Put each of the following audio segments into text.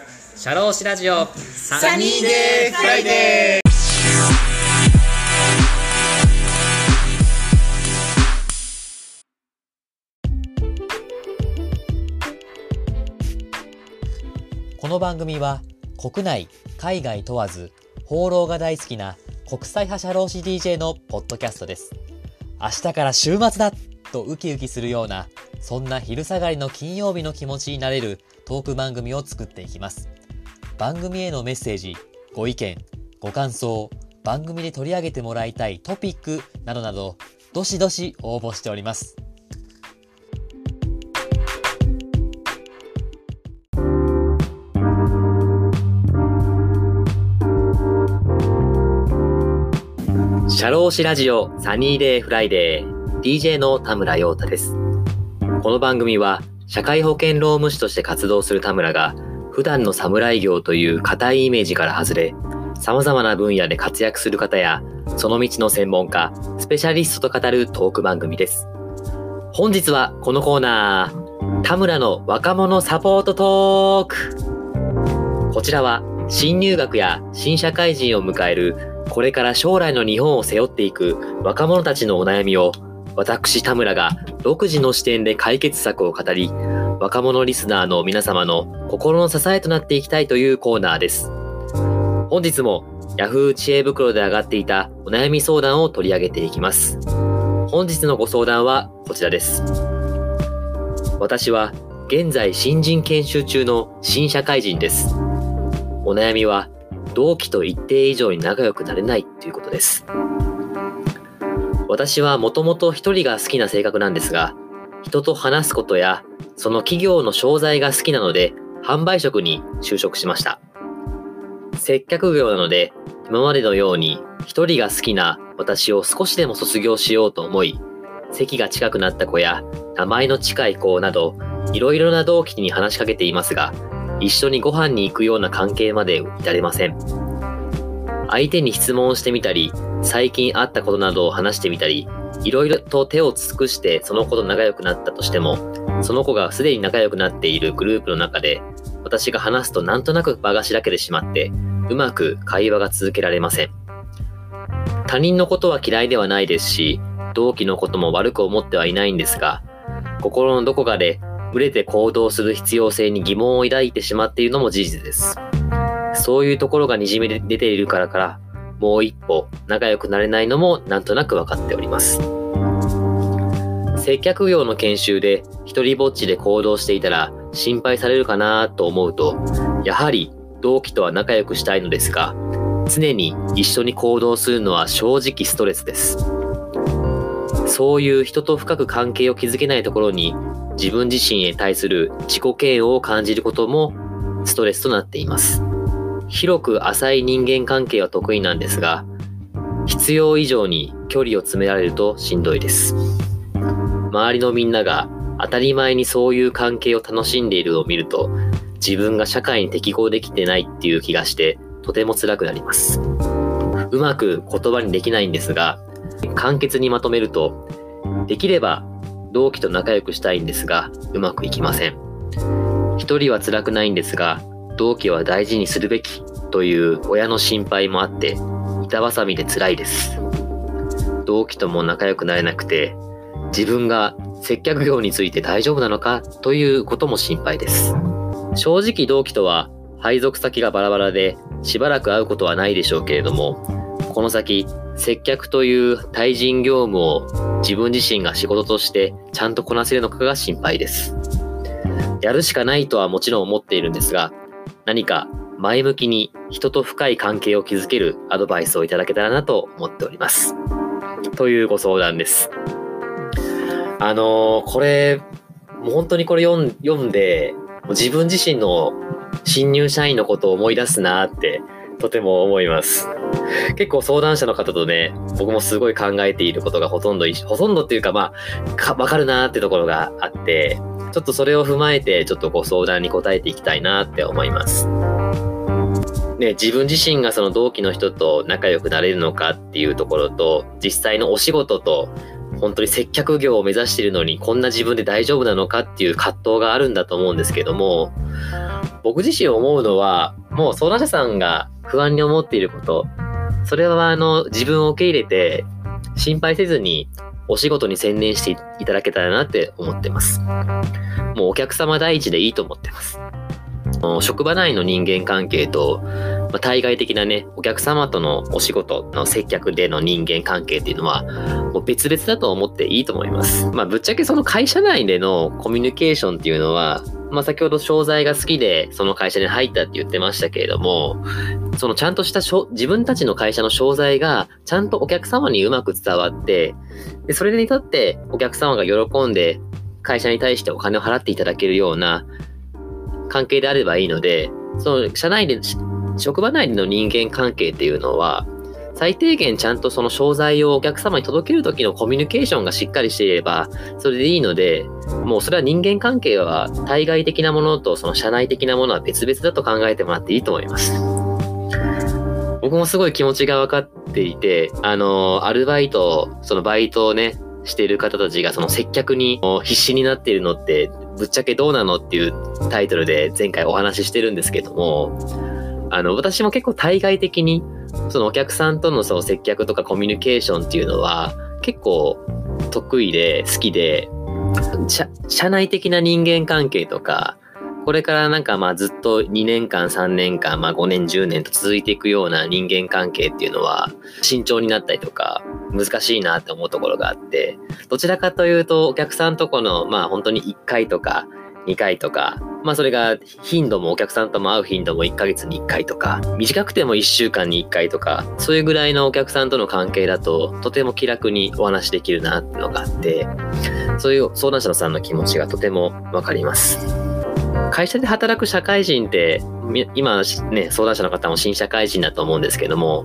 シャローシラジオサニーデーフライデーこの番組は国内、海外問わず放浪が大好きな国際派社労士 DJ のポッドキャストです。明日から週末だとウキウキするようなそんな昼下がりの金曜日の気持ちになれるトーク番組を作っていきます。番組へのメッセージ、ご意見、ご感想、番組で取り上げてもらいたいトピックなどなど、どしどし応募しております。シャローシラジオサニーデーフライデー DJ の田村陽太ですこの番組は社会保険労務士として活動する田村が普段の侍業という固いイメージから外れ様々な分野で活躍する方やその道の専門家スペシャリストと語るトーク番組です。本日はこのコーナー田村の若者サポートトーク。こちらは新入学や新社会人を迎えるこれから将来の日本を背負っていく若者たちのお悩みを私田村が独自の視点で解決策を語り若者リスナーの皆様の心の支えとなっていきたいというコーナーです。本日も Yahoo 知恵袋で上がっていたお悩み相談を取り上げていきます。本日のご相談はこちらです。私は現在新人研修中の新社会人です。お悩みは同期と一定以上に仲良くなれないということです。私はもともと一人が好きな性格なんですが、人と話すことや、その企業の商材が好きなので、販売職に就職しました。接客業なので、今までのように一人が好きな私を少しでも卒業しようと思い、席が近くなった子や名前の近い子など、いろいろな同期に話しかけていますが、一緒にご飯に行くような関係まで至れません。相手に質問をしてみたり、最近あったことなどを話してみたり、いろいろと手を尽くしてその子と仲良くなったとしても、その子がすでに仲良くなっているグループの中で、私が話すとなんとなく場がしらけてしまって、うまく会話が続けられません。他人のことは嫌いではないですし、同期のことも悪く思ってはいないんですが、心のどこかで群れて行動する必要性に疑問を抱いてしまっているのも事実です。そういうところがにじみ出ているからから、もう一歩仲良くなれないのもなんとなく分かっております。接客業の研修で一人ぼっちで行動していたら心配されるかなと思うと、やはり同期とは仲良くしたいのですが、常に一緒に行動するのは正直ストレスです。そういう人と深く関係を築けないところに自分自身へ対する自己嫌悪を感じることもストレスとなっています。広く浅い人間関係は得意なんですが、必要以上に距離を詰められるとしんどいです。周りのみんなが当たり前にそういう関係を楽しんでいるのを見ると、自分が社会に適合できてないっていう気がして、とても辛くなります。うまく言葉にできないんですが、簡潔にまとめると、できれば同期と仲良くしたいんですが、うまくいきません。一人は辛くないんですが、同期は大事にするべきという親の心配もあって、板挟みで辛いです。同期とも仲良くなれなくて、自分が接客業について大丈夫なのかということも心配です。正直同期とは配属先がバラバラでしばらく会うことはないでしょうけれども、この先接客という対人業務を自分自身が仕事としてちゃんとこなせるのかが心配です。やるしかないとはもちろん思っているんですが、何か前向きに人と深い関係を築けるアドバイスをいただけたらなと思っております。というご相談です。あのーこれ、もう本当にこれ読ん読んで、もう自分自身の新入社員のことを思い出すなってとても思います。結構相談者の方とね、僕もすごい考えていることがほとんど、ほとんどっていうかまあ、かわかるなってところがあって、ちょっとそれを踏まえて、ちょっとご相談に答えていきたいなって思います。ね、自分自身がその同期の人と仲良くなれるのかっていうところと、実際のお仕事と、本当に接客業を目指してるのに、こんな自分で大丈夫なのかっていう葛藤があるんだと思うんですけども、僕自身思うのは、もう相談者さんが不安に思っていること、それはあの自分を受け入れて心配せずにお仕事に専念していただけたらなって思ってます。もうお客様第一でいいと思ってます。職場内の人間関係と、まあ、対外的なね、お客様とのお仕事の接客での人間関係っていうのは、もう別々だと思っていいと思います。まあ、ぶっちゃけその会社内でのコミュニケーションっていうのは、まあ、先ほど商材が好きで、その会社に入ったって言ってましたけれども、そのちゃんとした自分たちの会社の商材が、ちゃんとお客様にうまく伝わって、でそれにとってお客様が喜んで、会社に対してお金を払っていただけるような関係であればいいので、その社内で、職場内での人間関係っていうのは、最低限ちゃんとその商材をお客様に届ける時のコミュニケーションがしっかりしていれば、それでいいので、もうそれは人間関係は対外的なものとその社内的なものは別々だと考えてもらっていいと思います。僕もすごい気持ちが分かっていて、あの、アルバイト、そのバイトをね、してる方たちがその接客に必死になっているのってぶっちゃけどうなのっていうタイトルで前回お話ししてるんですけども、あの、私も結構対外的にそのお客さんとのその接客とかコミュニケーションっていうのは結構得意で好きで、社内的な人間関係とか、これからなんかまあずっと2年間、3年間、まあ5年、10年と続いていくような人間関係っていうのは慎重になったりとか難しいなって思うところがあって、どちらかというとお客さんとこのまあ本当に1回とか2回とか、まあそれが頻度もお客さんとも会う頻度も1ヶ月に1回とか、短くても1週間に1回とか、そういうぐらいのお客さんとの関係だと、とても気楽にお話できるなっていうのがあって、そういう相談者さんの気持ちがとてもわかります。会社で働く社会人って、今ね、相談者の方も新社会人だと思うんですけども、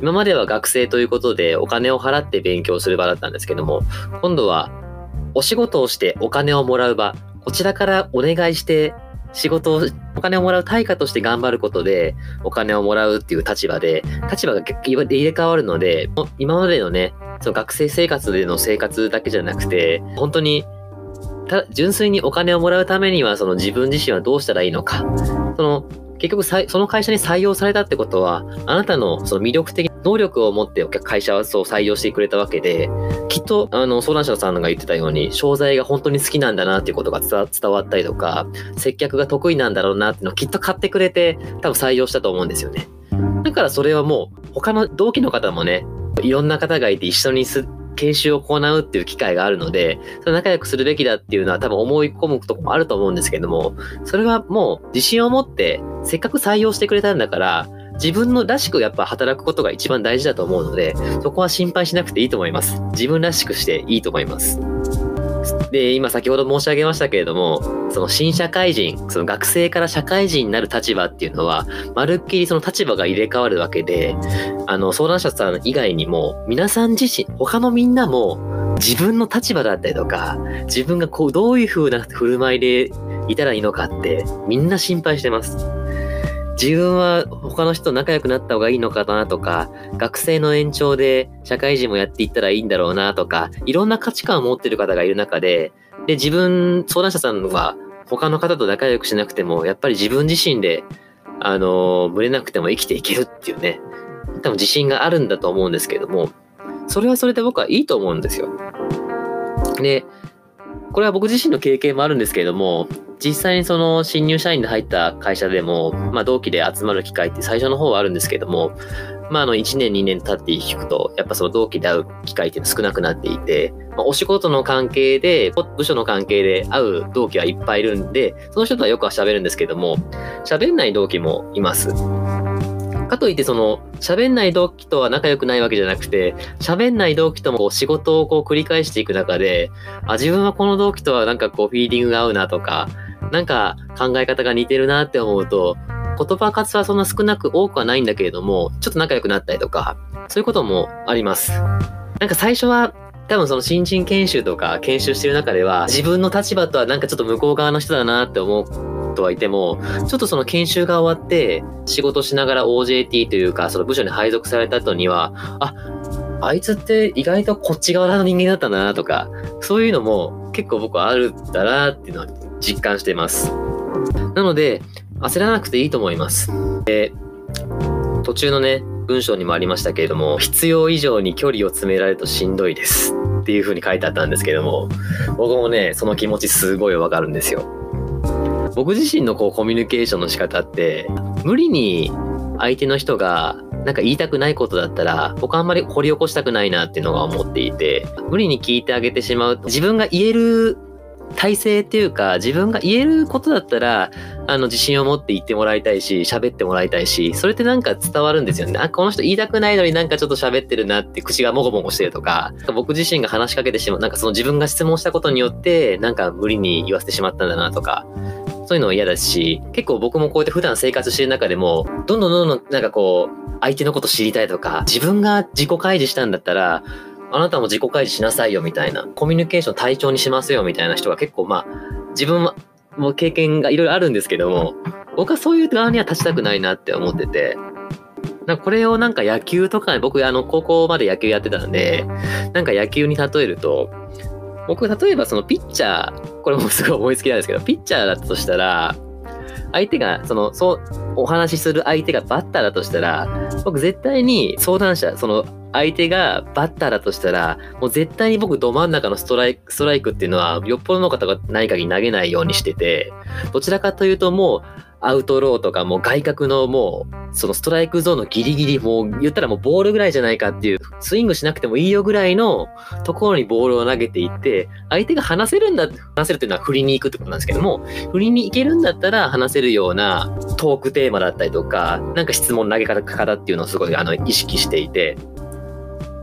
今までは学生ということでお金を払って勉強する場だったんですけども、今度はお仕事をしてお金をもらう場、こちらからお願いして仕事を、お金をもらう対価として頑張ることで、お金をもらうっていう立場で、立場が入れ替わるので、今までのね、その学生生活での生活だけじゃなくて、本当に、純粋にお金をもらうためには、その自分自身はどうしたらいいのか。その、結局その会社に採用されたってことは、あなたのその魅力的能力を持って会社はそう採用してくれたわけで、きっと、あの、相談者さんが言ってたように、商材が本当に好きなんだなっていうことが伝わったりとか、接客が得意なんだろうなっていうのをきっと買ってくれて、多分採用したと思うんですよね。だからそれはもう、他の同期の方もね、いろんな方がいて一緒にす研修を行うっていう機会があるので、それ仲良くするべきだっていうのは多分思い込むとこもあると思うんですけども、それはもう自信を持って、せっかく採用してくれたんだから、自分のらしくやっぱ働くことが一番大事だと思うので、そこは心配しなくていいと思います。自分らしくしていいと思います。で、今先ほど申し上げましたけれども、その新社会人、その学生から社会人になる立場っていうのは、まるっきりその立場が入れ替わるわけで、あの、相談者さん以外にも、皆さん自身、他のみんなも、自分の立場だったりとか、自分がこう、どういう風な振る舞いでいたらいいのかって、みんな心配してます。自分は他の人と仲良くなった方がいいのかなとか、学生の延長で社会人もやっていったらいいんだろうなとか、いろんな価値観を持ってる方がいる中で、で、自分、相談者さんは他の方と仲良くしなくても、やっぱり自分自身で、あの、群れなくても生きていけるっていうね、多分自信があるんだと思うんですけども、それはそれで僕はいいと思うんですよ。で、これは僕自身の経験もあるんですけれども、実際にその新入社員で入った会社でも、まあ同期で集まる機会って最初の方はあるんですけども、まああの1年2年経っていくと、やっぱその同期で会う機会っていうのは少なくなっていて、まあ、お仕事の関係で、部署の関係で会う同期はいっぱいいるんで、その人とはよくは喋るんですけども、喋んない同期もいます。かといってその、喋んない同期とは仲良くないわけじゃなくて、喋んない同期ともこう仕事をこう繰り返していく中で、あ、自分はこの同期とはなんかこうフィーリングが合うなとか、なんか考え方が似てるなって思うと、言葉数はそんな少なく多くはないんだけれども、ちょっと仲良くなったりとか、そういうこともあります。なんか最初は多分その新人研修とか研修してる中では自分の立場とはなんかちょっと向こう側の人だなって思うとはいても、ちょっとその研修が終わって、仕事しながら OJT というか、その部署に配属された後には、あ、あいつって意外とこっち側の人間だったんだなとか、そういうのも結構僕はあるんだなっていうのは実感してます。なので、焦らなくていいと思います。で、途中のね、文章にもありましたけれども、必要以上に距離を詰められるとしんどいですっていう風に書いてあったんですけども、僕もね、その気持ちすごいわかるんですよ。僕自身のこうコミュニケーションの仕方って、無理に相手の人がなんか言いたくないことだったら、僕あんまり掘り起こしたくないなっていうのが思っていて、無理に聞いてあげてしまうと、自分が言える体制っていうか、自分が言えることだったら、あの、自信を持って言ってもらいたいし、喋ってもらいたいし、それってなんか伝わるんですよね。あ、この人言いたくないのになんかちょっと喋ってるなって口がもごもごしてるとか、僕自身が話しかけてしまう、なんかその自分が質問したことによって、なんか無理に言わせてしまったんだなとか、そういうのは嫌だし、結構僕もこうやって普段生活してる中でも、どんどんどんどんなんかこう、相手のこと知りたいとか、自分が自己開示したんだったら、あなたも自己開示しなさいよみたいな、コミュニケーション体調にしますよみたいな人が結構まあ、自分も経験がいろいろあるんですけども、僕はそういう側には立ちたくないなって思ってて、なんかこれをなんか野球とか、僕あの高校まで野球やってたんで、なんか野球に例えると、僕例えばそのピッチャー、これもすごい思いつきなんですけど、ピッチャーだとしたら、相手が、その、そう、お話しする相手がバッターだとしたら、僕絶対に相談者、その相手がバッターだとしたら、もう絶対に僕ど真ん中のストライク、ストライクっていうのは、よっぽどの方がない限り投げないようにしてて、どちらかというともう、アウトローとかもう外角のもう、そのストライクゾーンのギリギリ、もう言ったらもうボールぐらいじゃないかっていう、スイングしなくてもいいよぐらいのところにボールを投げていって、相手が離せるんだ、離せるっていうのは振りに行くってことなんですけども、振りに行けるんだったら離せるようなトークテーマだったりとか、なんか質問投げ方っていうのをすごいあの意識していて、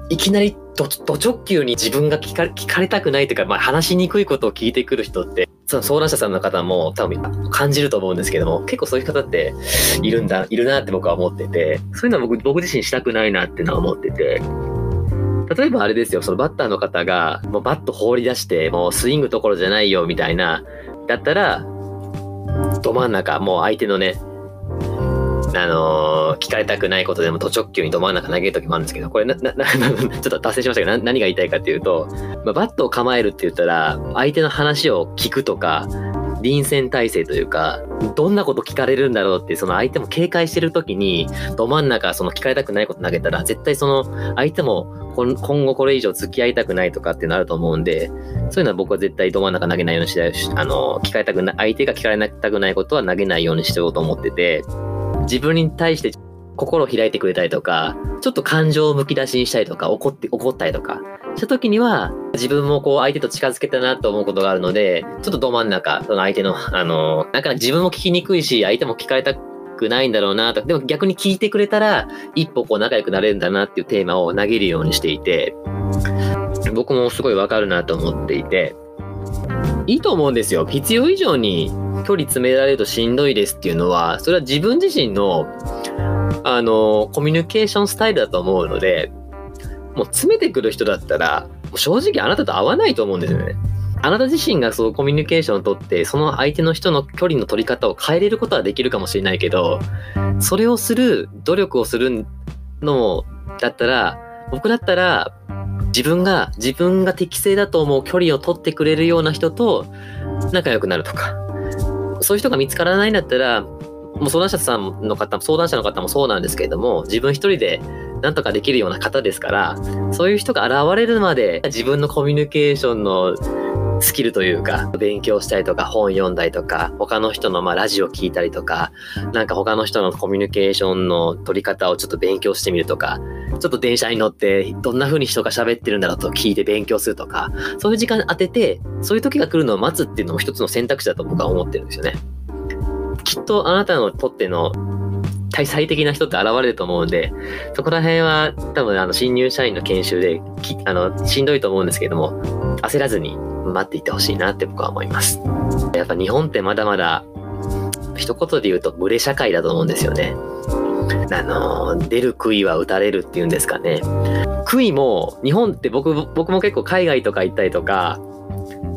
いきなりど直球に自分が聞かれたくないというか、まあ、話しにくいことを聞いてくる人って、相談者さんの方も多分感じると思うんですけども、結構そういう方っているんだ、いるなって僕は思ってて、そういうのは僕僕自身したくないなっていうのは思ってて、例えばあれですよ、そのバッターの方が、もうバット放り出して、もうスイングどころじゃないよみたいな、だったら、ど真ん中、もう相手のね、あの、聞かれたくないことでも、途直球にど真ん中投げるときもあるんですけど、これな、な、な、ちょっと達成しましたけど、何が言いたいかっていうと、まあ、バットを構えるって言ったら、相手の話を聞くとか、臨戦態勢というか、どんなこと聞かれるんだろうって、その相手も警戒してるときに、ど真ん中、その聞かれたくないこと投げたら、絶対その相手も今後これ以上付き合いたくないとかってなると思うんで、そういうのは僕は絶対ど真ん中投げないようにして、あの、聞かれたくない、相手が聞かれたくないことは投げないようにしておこうと思ってて、自分に対して心を開いてくれたりとか、ちょっと感情をむき出しにしたりとか、怒って、怒ったりとか、した時には、自分もこう相手と近づけたなと思うことがあるので、ちょっとど真ん中、その相手の、あの、なんか自分も聞きにくいし、相手も聞かれたくないんだろうなと、でも逆に聞いてくれたら、一歩こう仲良くなれるんだなっていうテーマを投げるようにしていて、僕もすごいわかるなと思っていて、いいと思うんですよ。必要以上に距離詰められるとしんどいですっていうのは、それは自分自身の、あの、コミュニケーションスタイルだと思うので、もう詰めてくる人だったら、正直あなたと合わないと思うんですよね。あなた自身がそうコミュニケーションをとって、その相手の人の距離の取り方を変えれることはできるかもしれないけど、それをする、努力をするのだったら、僕だったら、自分が、自分が適正だと思う距離を取ってくれるような人と仲良くなるとか、そういう人が見つからないんだったら、もう相談者さんの方、相談者の方もそうなんですけれども、自分一人でなんとかできるような方ですから、そういう人が現れるまで自分のコミュニケーションのスキルというか、勉強したりとか、本読んだりとか、他の人のまあラジオ聞いたりとか、なんか他の人のコミュニケーションの取り方をちょっと勉強してみるとか、ちょっと電車に乗って、どんな風に人が喋ってるんだろうと聞いて勉強するとか、そういう時間当てて、そういう時が来るのを待つっていうのも一つの選択肢だと僕は思ってるんですよね。きっとあなたのとっての対最適な人って現れると思うんで、そこら辺は多分あの新入社員の研修であのしんどいと思うんですけども、焦らずに待っていてほしいなって僕は思います。やっぱ日本ってまだまだ一言で言うと群れ社会だと思うんですよね。あの、出る杭は打たれるっていうんですかね。杭も、日本って僕、僕も結構海外とか行ったりとか、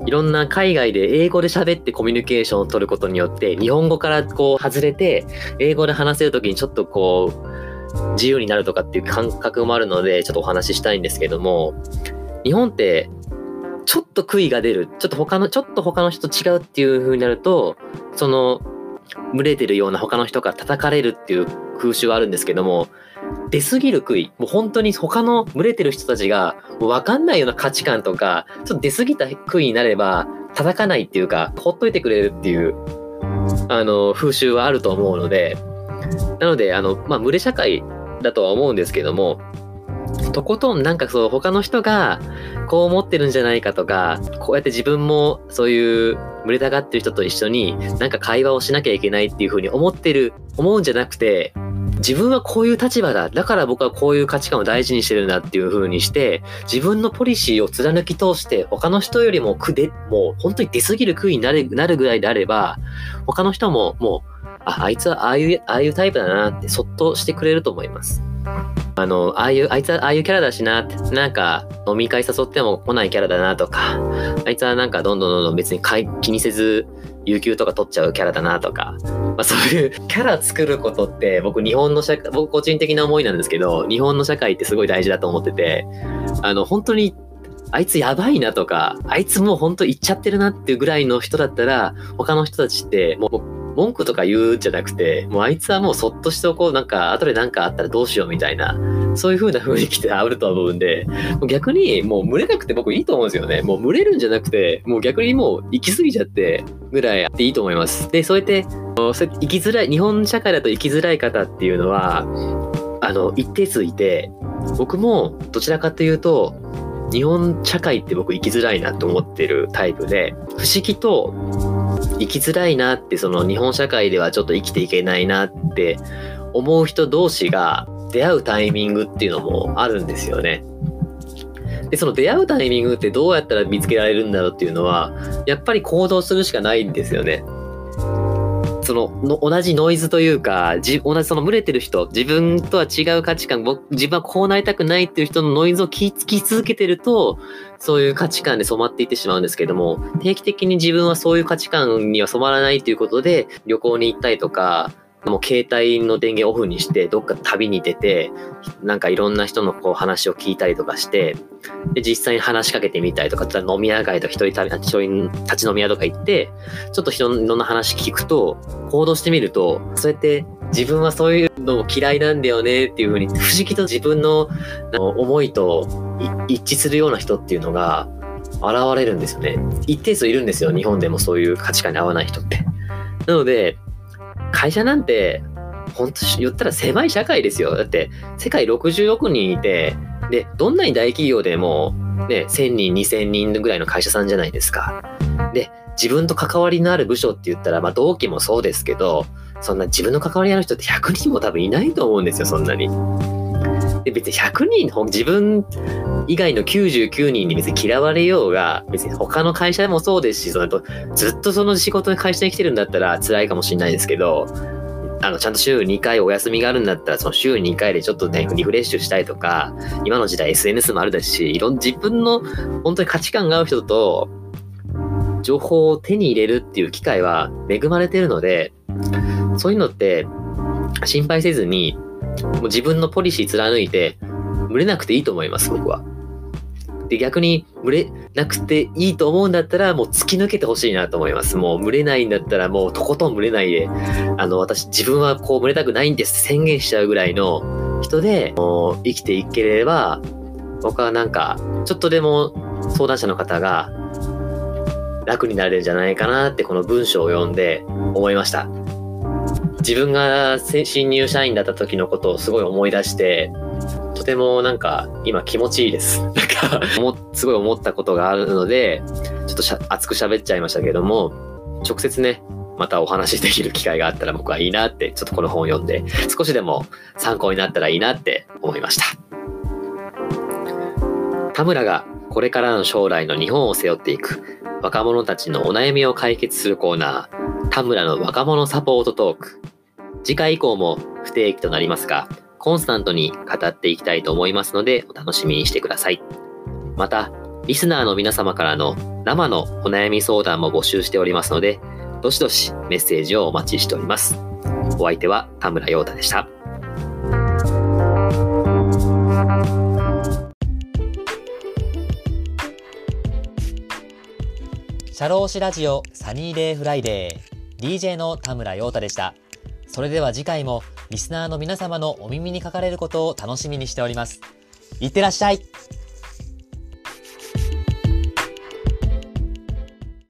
いろんな海外で英語で喋ってコミュニケーションを取ることによって、日本語からこう外れて、英語で話せるときにちょっとこう、自由になるとかっていう感覚もあるので、ちょっとお話ししたいんですけども、日本って、ちょっと悔いが出る、ちょっと他の、ちょっと他の人と違うっていう風になると、その、群れてるような他の人から叩かれるっていう風習はあるんですけども、出すぎる杭、もう本当に他の群れてる人たちが、もう分かんないような価値観とか、ちょっと出すぎた杭になれば、叩かないっていうか、ほっといてくれるっていう、あの、風習はあると思うので、なので、あの、まあ、群れ社会だとは思うんですけども、とことんなんかそう他の人がこう思ってるんじゃないかとか、こうやって自分もそういう群れたがってる人と一緒になんか会話をしなきゃいけないっていうふうに思ってる、思うんじゃなくて、自分はこういう立場だ。だから僕はこういう価値観を大事にしてるんだっていう風にして、自分のポリシーを貫き通して、他の人よりも苦で、もう本当に出すぎる悔いになるなるぐらいであれば、他の人ももう、あ、あいつはああいう、ああいうタイプだなってそっとしてくれると思います。あの、ああいう、あいつはああいうキャラだしなって、なんか飲み会誘っても来ないキャラだなとか、あいつはなんかどんどんどんどん別に気にせず、有給とか取っちゃうキャラだなとか、まあ、そういうキャラ作ることって僕日本の社会、僕個人的な思いなんですけど、日本の社会ってすごい大事だと思ってて、あの、本当にあいつやばいなとか、あいつもう本当行っちゃってるなっていうぐらいの人だったら、他の人たちってもう文句とか言うんじゃなくて、もうあいつはもうそっとしておこう、なんか、後で何かあったらどうしようみたいな、そういう風な雰囲気であると思うんで、逆にもう群れなくて僕いいと思うんですよね。もう群れるんじゃなくて、もう逆にもう行き過ぎちゃってぐらいあっていいと思います。で、そうやって、生きづらい、日本社会だと生きづらい方っていうのは、あの、一定数いて、僕もどちらかというと、日本社会って僕生きづらいなと思ってるタイプで、不思議と生きづらいなって、その日本社会ではちょっと生きていけないなって思う人同士が出会うタイミングっていうのもあるんですよね。で、その出会うタイミングってどうやったら見つけられるんだろうっていうのは、やっぱり行動するしかないんですよね。そのの同じノイズというかじ同じその群れてる人自分とは違う価値観僕自分はこうなりたくないっていう人のノイズを聞き続けてるとそういう価値観で染まっていってしまうんですけども定期的に自分はそういう価値観には染まらないということで旅行に行ったりとかもう携帯の電源オフにして、どっか旅に出て、なんかいろんな人のこう話を聞いたりとかして、で、実際に話しかけてみたりとか、飲み屋街とか一人旅、一人立ち飲み屋とか行って、ちょっと人のの話聞くと、行動してみると、そうやって自分はそういうのも嫌いなんだよねっていうふうに、不思議と自分の思いと一致するような人っていうのが現れるんですよね。一定数いるんですよ、日本でもそういう価値観に合わない人って。なので、会社なんて、本当言ったら狭い社会ですよ。だって、世界60億人いて、で、どんなに大企業でも、ね、1000人、2000人ぐらいの会社さんじゃないですか。で、自分と関わりのある部署って言ったら、まあ、同期もそうですけど、そんな自分の関わりのある人って100人も多分いないと思うんですよ、そんなに。で、別に100人、自分以外の99人に別に嫌われようが、別に他の会社もそうですし、そのとずっとその仕事に会社に来てるんだったら辛いかもしれないですけど、あの、ちゃんと週2回お休みがあるんだったら、その週2回でちょっとね、リフレッシュしたいとか、今の時代 SNS もあるですし、いろん自分の本当に価値観が合う人と、情報を手に入れるっていう機会は恵まれてるので、そういうのって心配せずに、もう自分のポリシー貫いて、群れなくていいと思います、僕は。で、逆に群れなくていいと思うんだったら、もう突き抜けてほしいなと思います。もう群れないんだったら、もうとことん群れないで、あの、私、自分はこう群れたくないんです宣言しちゃうぐらいの人で、もう生きていければ、僕はなんか、ちょっとでも相談者の方が楽になれるんじゃないかなって、この文章を読んで思いました。自分が新入社員だった時のことをすごい思い出して、とてもなんか今気持ちいいです。なんかすごい思ったことがあるので、ちょっとしゃ熱く喋っちゃいましたけども、直接ね、またお話しできる機会があったら僕はいいなって、ちょっとこの本を読んで、少しでも参考になったらいいなって思いました。田村がこれからの将来の日本を背負っていく若者たちのお悩みを解決するコーナー、田村の若者サポートトーク。次回以降も不定期となりますが、コンスタントに語っていきたいと思いますので、お楽しみにしてください。また、リスナーの皆様からの生のお悩み相談も募集しておりますので、どしどしメッセージをお待ちしております。お相手は田村陽太でした。シャローシラジオサニーデイフライデー。DJ の田村陽太でした。それでは次回もリスナーの皆様のお耳にかかれることを楽しみにしております。いってらっしゃい